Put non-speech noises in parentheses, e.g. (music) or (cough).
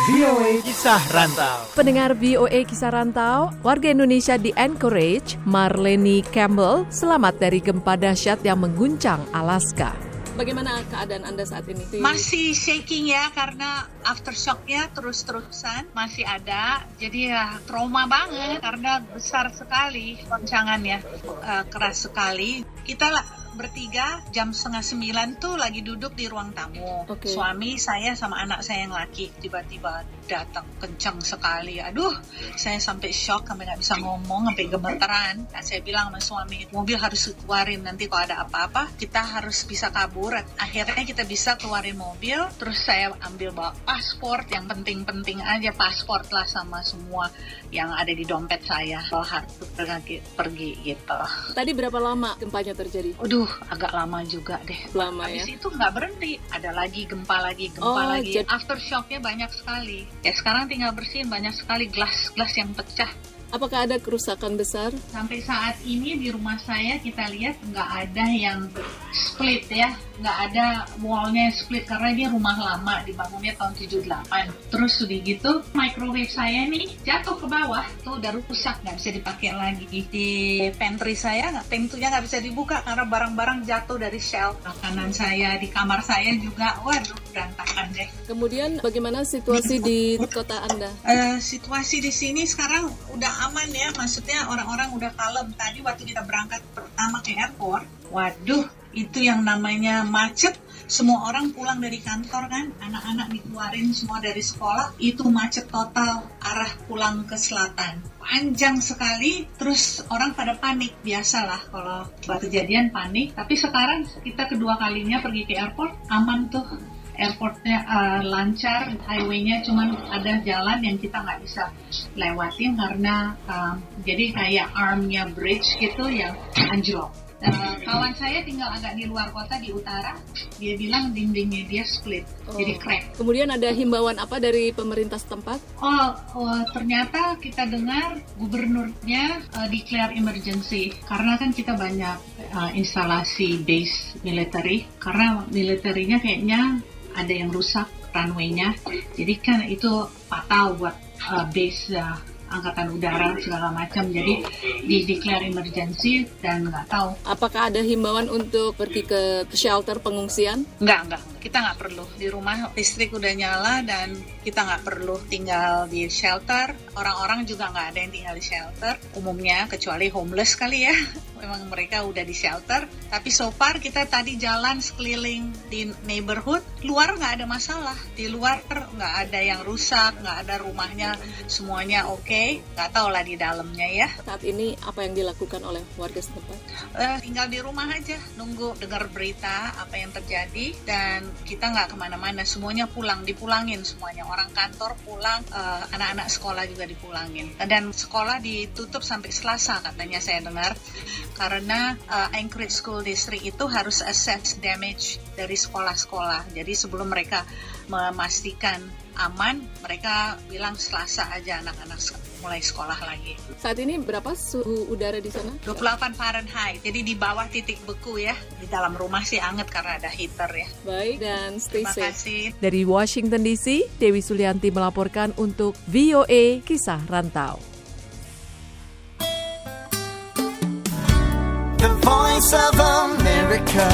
VOA Kisah Rantau. Pendengar VOA Kisah Rantau, warga Indonesia di Anchorage, Marleni Campbell, selamat dari gempa dahsyat yang mengguncang Alaska. Bagaimana keadaan Anda saat ini? Masih shaking ya karena aftershocknya terus-terusan masih ada. Jadi ya trauma banget karena besar sekali goncangannya, uh, keras sekali. Kita bertiga jam setengah sembilan tuh lagi duduk di ruang tamu. Okay. Suami saya sama anak saya yang laki tiba-tiba datang kencang sekali. Aduh, saya sampai shock sampai nggak bisa ngomong sampai gemeteran. Nah, saya bilang sama suami mobil harus keluarin nanti kalau ada apa-apa kita harus bisa kabur. Akhirnya kita bisa keluarin mobil. Terus saya ambil bawa paspor yang penting-penting aja paspor lah sama semua yang ada di dompet saya. Kalau harus pergi, pergi gitu. Tadi berapa lama gempanya terjadi? Aduh, agak lama juga deh. Lama Habis ya. itu nggak berhenti, ada lagi gempa lagi, gempa Oh, lagi. jadi- Aftershocknya banyak sekali. Ya sekarang tinggal bersihin banyak sekali gelas-gelas yang pecah. Apakah ada kerusakan besar? Sampai saat ini di rumah saya kita lihat nggak ada yang split ya, nggak ada wallnya split karena dia rumah lama dibangunnya tahun 78. Terus sudah gitu microwave saya nih jatuh ke bawah tuh udah rusak nggak bisa dipakai lagi. Di pantry saya nggak pintunya nggak bisa dibuka karena barang-barang jatuh dari shelf. Makanan saya di kamar saya juga waduh berantakan deh. Kemudian bagaimana situasi di kota Anda? Eh, situasi di sini sekarang udah aman ya, maksudnya orang-orang udah kalem. Tadi waktu kita berangkat pertama ke airport, waduh, itu yang namanya macet. Semua orang pulang dari kantor kan, anak-anak dikeluarin semua dari sekolah, itu macet total arah pulang ke selatan. Panjang sekali, terus orang pada panik, biasalah kalau kejadian panik. Tapi sekarang kita kedua kalinya pergi ke airport, aman tuh airportnya uh, lancar, highway-nya cuman ada jalan yang kita nggak bisa lewatin karena um, jadi kayak armnya bridge gitu yang anjlok. Uh, kawan saya tinggal agak di luar kota di utara, dia bilang dindingnya dia split, jadi crack. Kemudian ada himbauan apa dari pemerintah setempat? Oh, oh, ternyata kita dengar gubernurnya uh, declare emergency karena kan kita banyak uh, instalasi base military karena militernya kayaknya ada yang rusak runway-nya. Jadi kan itu fatal buat uh, base uh, angkatan udara segala macam. Jadi di declare emergency dan nggak tahu. Apakah ada himbauan untuk pergi ke shelter pengungsian? Nggak, nggak. Kita nggak perlu. Di rumah listrik udah nyala dan kita nggak perlu tinggal di shelter. Orang-orang juga nggak ada yang tinggal di shelter. Umumnya kecuali homeless kali ya. (laughs) Memang mereka udah di shelter. Tapi so far kita tadi jalan sekeliling di neighborhood. Luar nggak ada masalah. Di luar nggak ada yang rusak, nggak ada rumahnya semuanya oke. Nggak tahu lah di dalamnya ya. Saat ini apa yang dilakukan oleh warga setempat? Eh, tinggal di rumah aja nunggu dengar berita apa yang terjadi dan kita nggak ke mana-mana. Semuanya pulang dipulangin semuanya. Orang kantor pulang eh, anak-anak sekolah juga dipulangin. Dan sekolah ditutup sampai Selasa katanya saya dengar. Karena eh, Anchorage School District itu harus assess damage dari sekolah-sekolah. Jadi sebelum mereka memastikan aman mereka bilang Selasa aja anak-anak sek- mulai sekolah lagi Saat ini berapa suhu udara di sana? 28 Fahrenheit. Jadi di bawah titik beku ya. Di dalam rumah sih anget karena ada heater ya. Baik dan stay Terima safe. kasih. Dari Washington DC, Dewi Sulianti melaporkan untuk VOA Kisah Rantau. The voice of America.